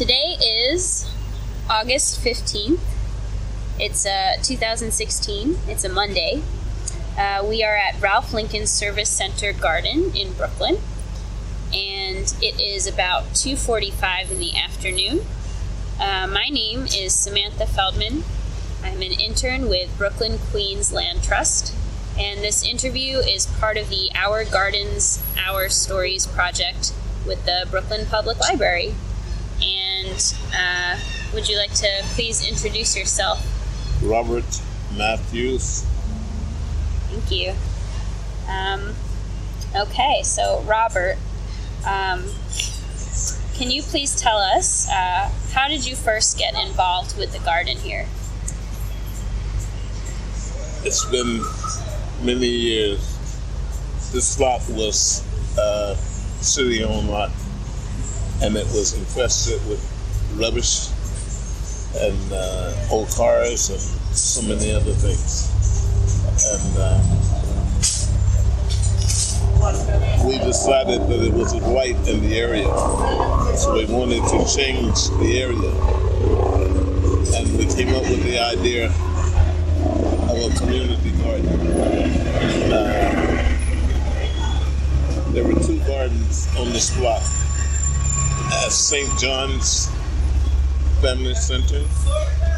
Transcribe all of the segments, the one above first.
Today is August 15th. It's uh, 2016. It's a Monday. Uh, we are at Ralph Lincoln Service Center Garden in Brooklyn, and it is about 2:45 in the afternoon. Uh, my name is Samantha Feldman. I'm an intern with Brooklyn Queens Land Trust, and this interview is part of the Our Gardens, Our Stories project with the Brooklyn Public Library. And uh, would you like to please introduce yourself? Robert Matthews. Thank you. Um, okay, so Robert, um, can you please tell us uh, how did you first get involved with the garden here? It's been many years. This lot was a city owned lot and it was infested with rubbish and uh, old cars and so many other things. And uh, we decided that it wasn't right in the area, so we wanted to change the area. And we came up with the idea of a community garden. Uh, there were two gardens on this block at St. John's Family Center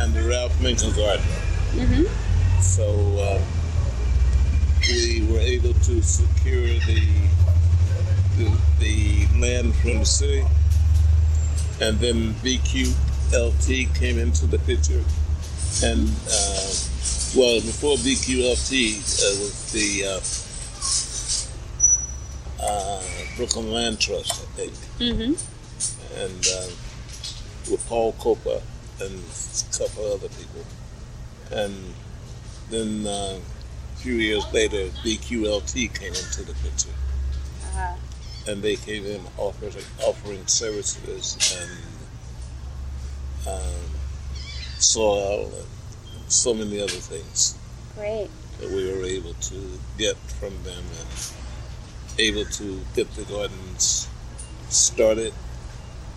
and the Ralph Lincoln Garden. Mm-hmm. So uh, we were able to secure the, the the land from the city, and then BQLT came into the picture, and uh, well before BQLT uh, was the uh, uh, Brooklyn Land Trust, I think Mm-hmm. And uh, with Paul Copa and a couple other people. And then uh, a few years later, BQLT came into the picture, Uh, and they came in offering offering services and um, soil and so many other things great. that we were able to get from them and able to get the gardens started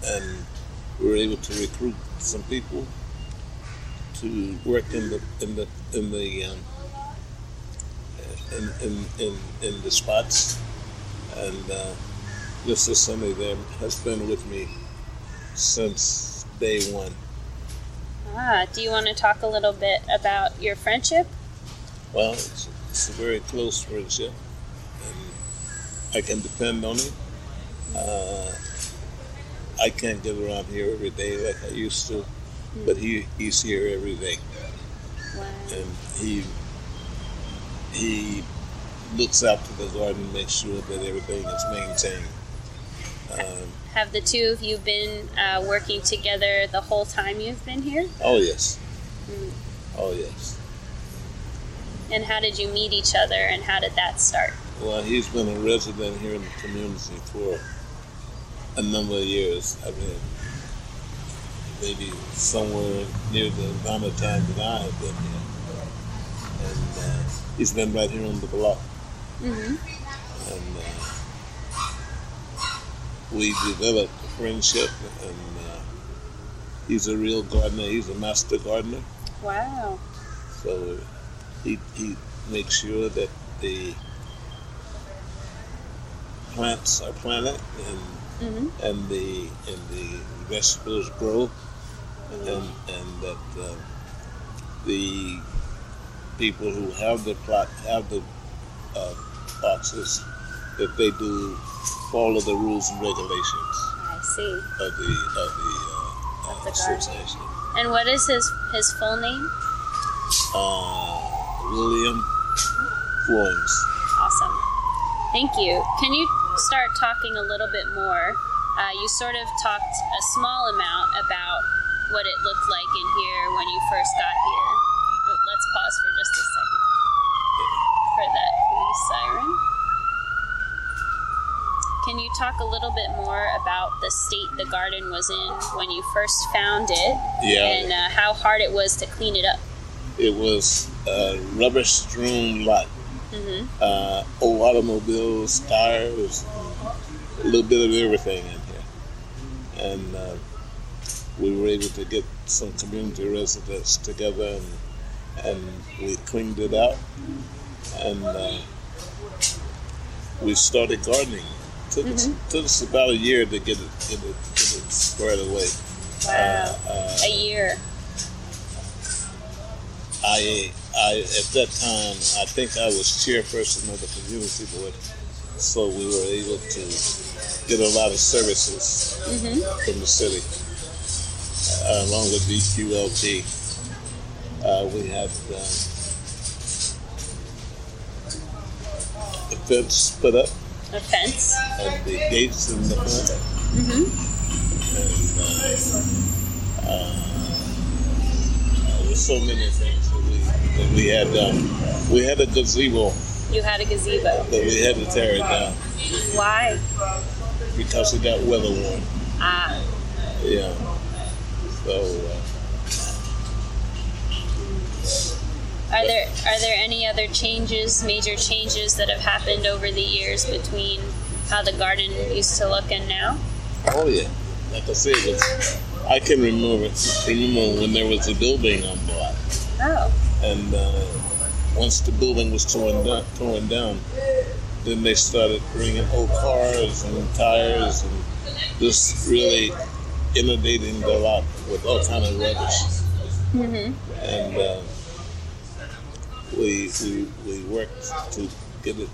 and we were able to recruit some people to work in the in the in the um, in, in, in, in the spots and uh, Mr. Sunny there has been with me since day one. Ah, do you want to talk a little bit about your friendship? Well, it's, it's a very close friendship, and I can depend on it. Uh, I can't get around here every day like I used to, but he, he's here every day, Wow. and he he looks after the garden, makes sure that everything is maintained. Um, Have the two of you been uh, working together the whole time you've been here? oh yes, Mm. oh yes. And how did you meet each other and how did that start? Well, he's been a resident here in the community for a number of years. I mean, maybe somewhere near the amount of time that I have been here. And uh, he's been right here on the block. Mm-hmm. And uh, we developed a friendship, and uh, he's a real gardener. He's a master gardener. Wow. So he, he makes sure that the plants are planted and Mm-hmm. and the and the vegetables grow and and that uh, the people who have the plot have the uh, boxes that they do follow the rules and regulations I see. of the of the, uh, Of uh, the garden. association. And what is his his full name? Uh, William Florence. Awesome. Thank you. Can you start talking a little bit more? Uh, you sort of talked a small amount about what it looked like in here when you first got here. Oh, Let's pause for just a second for that police siren. Can you talk a little bit more about the state the garden was in when you first found it Yeah. and uh, how hard it was to clean it up? It was a rubbish strewn lot. Hmm Uh, old automobiles, tires, a little bit of everything in here. And uh, we were able to get some community residents together and and we cleaned it out and uh, we started gardening. Took, us, took us about a year to get it get it, get it squared away. Wow. Uh, a year. I, I at that time, I think I was chairperson of the community board, so we were able to get a lot of services from the city, uh, along with BQLT. Uh, we have uh, the fence put up A fence. and the gates in the front. And uh, uh, there were so many things that we had done. We had a gazebo You had a gazebo. that we had to tear it down Why? because it got weather worn. Ah, Yeah. So uh, are there are there any other changes, major changes that have happened over the years between how the garden used to look and now? oh yeah, like I said, I can remember remember when there was a building on block. Oh, and uh, once the building was torn down, torn down, then they started bringing old cars and tires and just really inundating the lot with all kind of rubbish. mm-hmm. And uh, we, we we worked to get it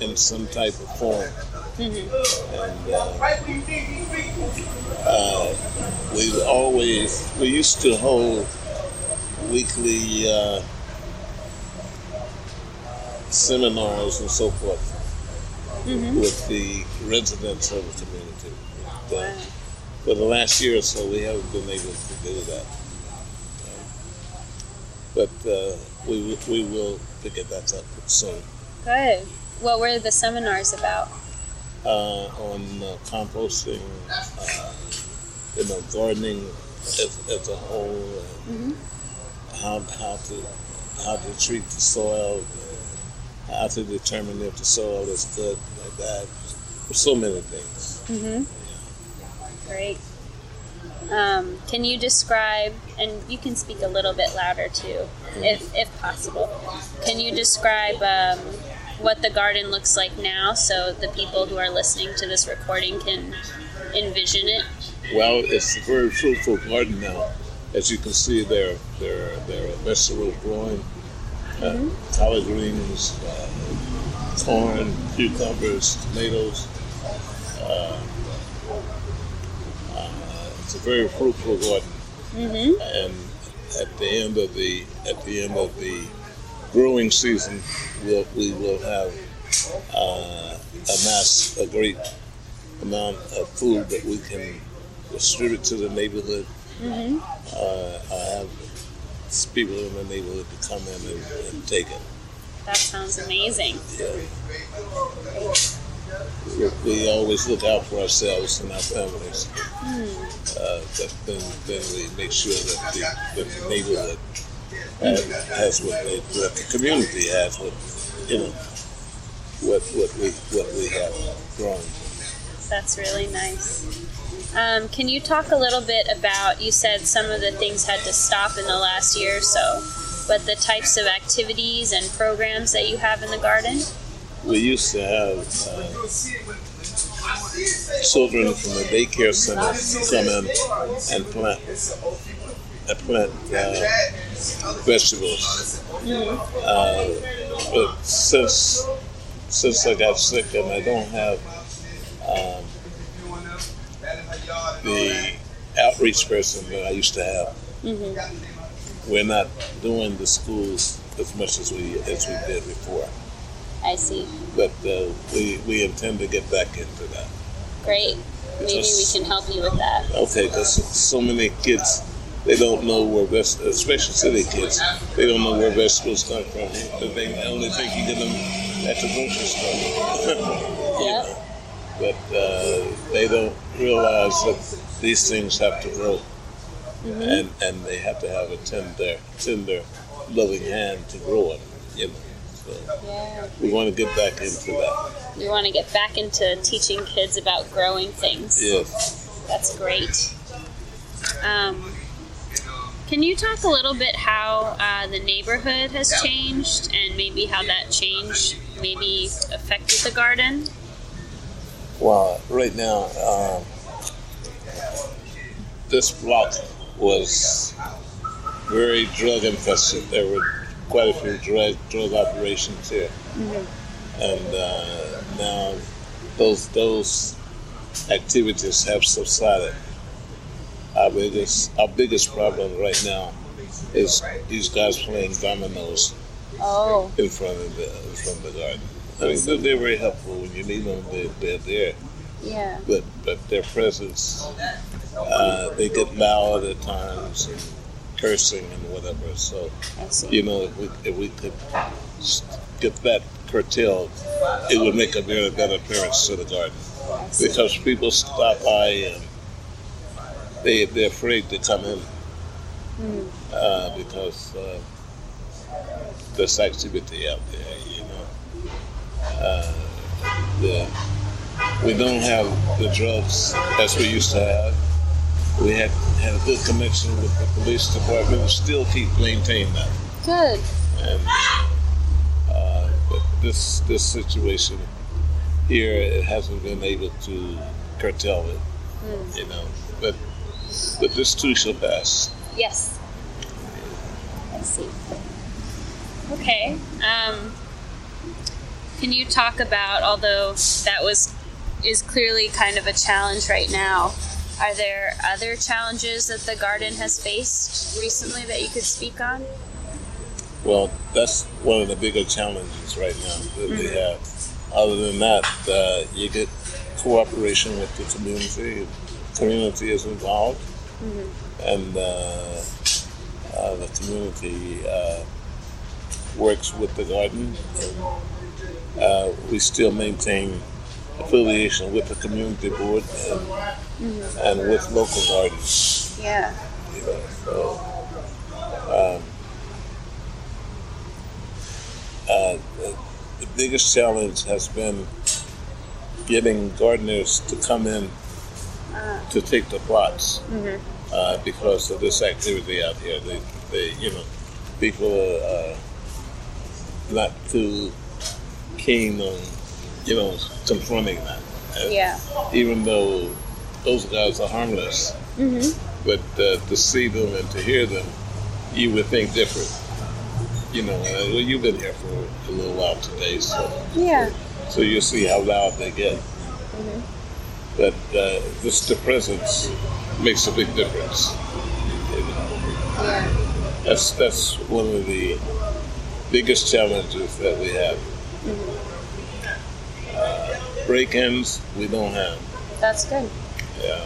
in some type of form. Mm-hmm. And uh, uh, we always we used to hold weekly uh, seminars and so forth Mm-hmm. with the residents of the community. But, uh, Wow. for the last year or so, we haven't been able to do that. But uh, we we will pick it back up soon good. What were the seminars about? uh, on uh, composting, uh, you know, gardening as, as a whole, and Mm-hmm. How how to how to treat the soil, how to determine if the soil is good, like that. There's so many things. Mm-hmm. Great. Um, can you describe, and you can speak a little bit louder too, if, if possible. Can you describe um, what the garden looks like now so the people who are listening to this recording can envision it? Well, it's a very fruitful garden now. As you can see, there there there are vegetables growing, uh, collard greens, uh, corn, cucumbers, tomatoes. Uh, uh, it's a very fruitful garden, Mm-hmm. and at the end of the at the end of the growing season, we'll, we will have uh, amassed a great amount of food that we can distribute to the neighborhood. Mm-hmm. Uh, I have people in the neighborhood to come in and, and take it. That sounds amazing. Yeah. We, always look out for ourselves and our families, uh, but then, then we make sure that the, that the neighborhood has, has what they, what the community has, what you know, what what we what we have grown. That's really nice. Um, can you talk a little bit about? You said some of the things had to stop in the last year or so, but the types of activities and programs that you have in the garden. We used to have uh, children from the daycare center come in and plant and plant uh, vegetables. Uh, but since since I got sick and I don't have um, the outreach person that I used to have, Mm-hmm. we're not doing the schools as much as we as we did before. I see. But uh, we we intend to get back into that. Great. Maybe we can help you with that. Okay, because so many kids they don't know where veg- especially city kids, they don't know where vegetables come from. They only think you get them at the grocery store. Yep. But uh, they don't realize that these things have to grow, and and they have to have a tender, tender, loving hand to grow it. You know, so Yeah. we want to get back into that. You want to get back into teaching kids about growing things. Yes. That's great. Um, can you talk a little bit how uh, the neighborhood has changed and maybe how that change maybe affected the garden? Well, right now, um, this block was very drug infested. There were quite a few drug drug operations here, and uh, now those those activities have subsided. Our biggest our biggest problem right now is these guys playing dominoes Oh, in front of the in front of the garden. I mean, they're, they're very helpful when you need them. They, they're there, yeah. but but their presence, uh, they get loud at times, and cursing and whatever. So you know, if we if we could get that curtailed, it would make a very better appearance to the garden because people stop by and they they're afraid to come in Mm. uh, because uh, there's activity out there. You uh, the, we don't have the drugs as we used to have. We had had a good connection with the police department and still keep maintaining that. Good. And uh, but this this situation here it hasn't been able to curtail it. Mm. You know, but but this too shall pass. Yes. I see. Okay. Um, can you talk about, although that was is clearly kind of a challenge right now, are there other challenges that the garden has faced recently that you could speak on? Well, that's one of the bigger challenges right now that we have. Other than that, uh, you get cooperation with the community. Community is involved, and uh, uh, the community uh, works with the garden. And, uh, we still maintain affiliation with the community board and, and with local gardens. Yeah. You know, so, um, uh, the, the biggest challenge has been getting gardeners to come in to take the plots uh, because of this activity out here. They, they you know, people are uh, not too keen on, you know, confronting that. And Yeah. Even though those guys are harmless, Mm-hmm. but uh, to see them and to hear them, you would think different. You know, uh, well, you've been here for a little while today, so Yeah. so you'll see how loud they get. But uh, just the presence makes a big difference. You know, Yeah. that's that's one of the biggest challenges that we have. Uh, break-ins we don't have. That's good. Yeah.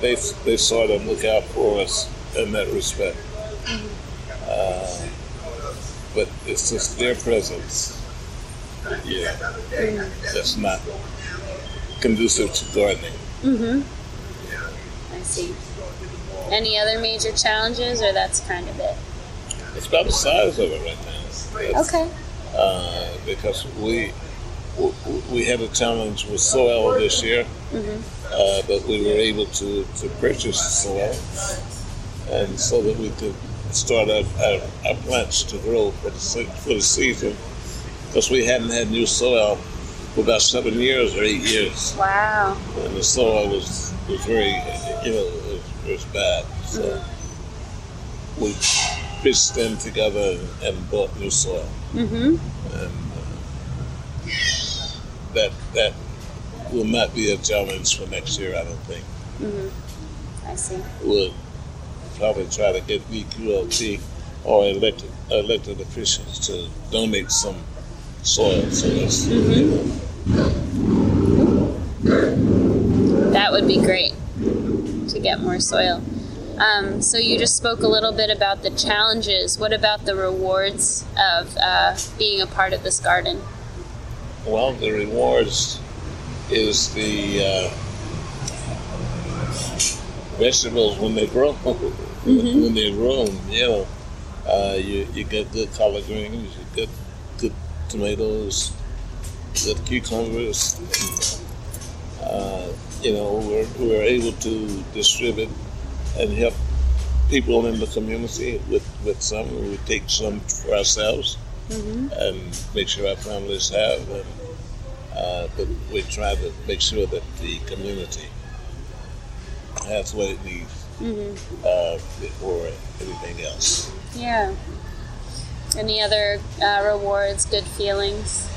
They they sort of look out for us in that respect. Uh, but it's just their presence. Yeah, that's not conducive to gardening. Mm-hmm. I see. Any other major challenges, or that's kind of it? It's about the size of it right now. It's, Okay. Uh, because we we had a challenge with soil this year, uh, but we were able to, to purchase soil, and so that we could start our, our, our plants to grow for the for the season. Because we hadn't had new soil for about seven years or eight years, Wow. and the soil was was very you know it was, it was bad. So we pitched them together and, bought new soil Mm-hmm. and that that will not be a challenge for next year. I don't think Mm-hmm. I see. we'll probably try to get BQLT or elected elected officials to donate some soil to us. That would be great to get more soil. Um, so you just spoke a little bit about the challenges. What about the rewards of uh, being a part of this garden? Well, the rewards is the uh, vegetables when they grow. when they grow, you know, uh, you you get good collard greens, you get good tomatoes, good cucumbers. Uh, you know, we're, we're able to distribute and help people in the community with, with some. We take some for ourselves Mm-hmm. and make sure our families have, and uh, but we try to make sure that the community has what it needs Mm-hmm. uh, before anything else. Yeah. Any other uh, rewards, good feelings?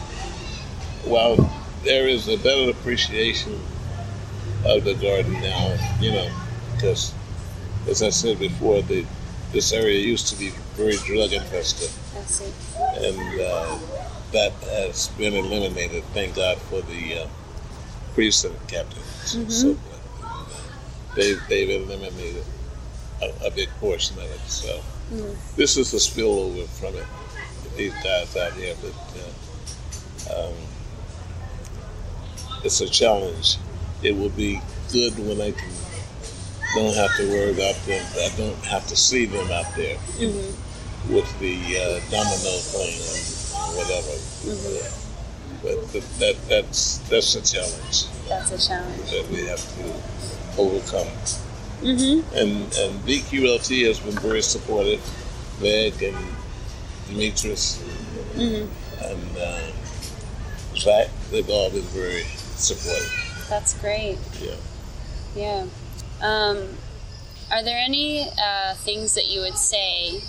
Well, there is a better appreciation of the garden now, you know, because as I said before, the this area used to be very drug infested, and uh, that has been eliminated. Thank God for the uh, precinct captains. Mhm. So uh, they they've eliminated a, a big portion of it. So Mm. this is a spillover from it. These guys out here, but uh, um, it's a challenge. It will be good when I can don't have to worry about them. I don't have to see them out there Mm-hmm. With the uh, domino thing and whatever. Mhm. But, but that that's that's a challenge That's a challenge. that we have to overcome. Mm-hmm. And and BQLT has been very supportive. Meg and Demetrius Mm-hmm. and uh, Zach, they've all been very supportive. That's great. Yeah. Yeah. Um, are there any uh, things that you would say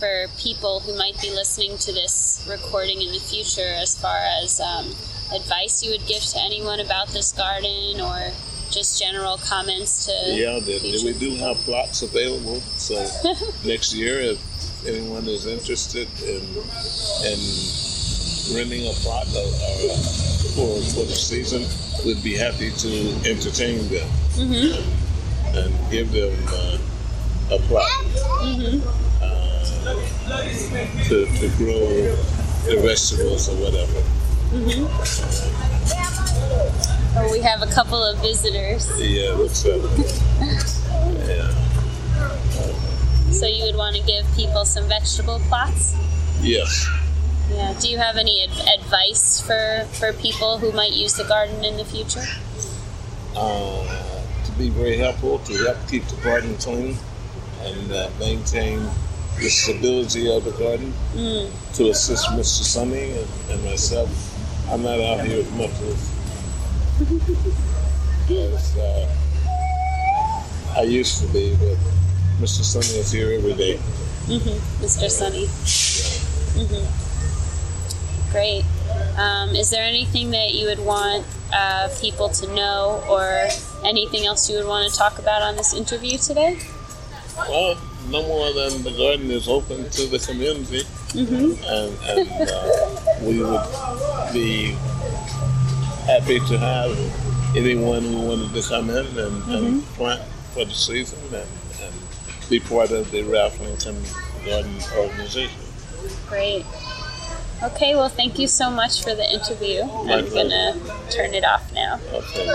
for people who might be listening to this recording in the future as far as um, advice you would give to anyone about this garden or just general comments to Yeah, they, future we do have plots available. So next year, if anyone is interested in in renting a plot or, or for for the season, we'd be happy to entertain them Mhm. and give them uh, a plot Mhm. To, to grow the vegetables or whatever. Oh, we have a couple of visitors. Yeah, looks up. yeah. So you would want to give people some vegetable plots? Yes. Yeah. Do you have any ad- advice for, for people who might use the garden in the future? uh, to be very helpful to help keep the garden clean and uh, maintain the stability of the garden. Mm. To assist Mr. Sunny and, and myself, I'm not out here as much as, uh, I used to be, but Mr. Sunny is here every day. Mm-hmm. Mr. Sunny. Mm-hmm. Great. Um, is there anything that you would want uh, people to know or anything else you would want to talk about on this interview today? Well, no more than the garden is open to the community, Mm-hmm. and, and uh, we would be happy to have anyone who wanted to come in and, and plant for the season and, and be part of the Ralph Lincoln Garden organization. Great. Okay, well, thank you so much for the interview. My I'm going to turn it off now. Okay.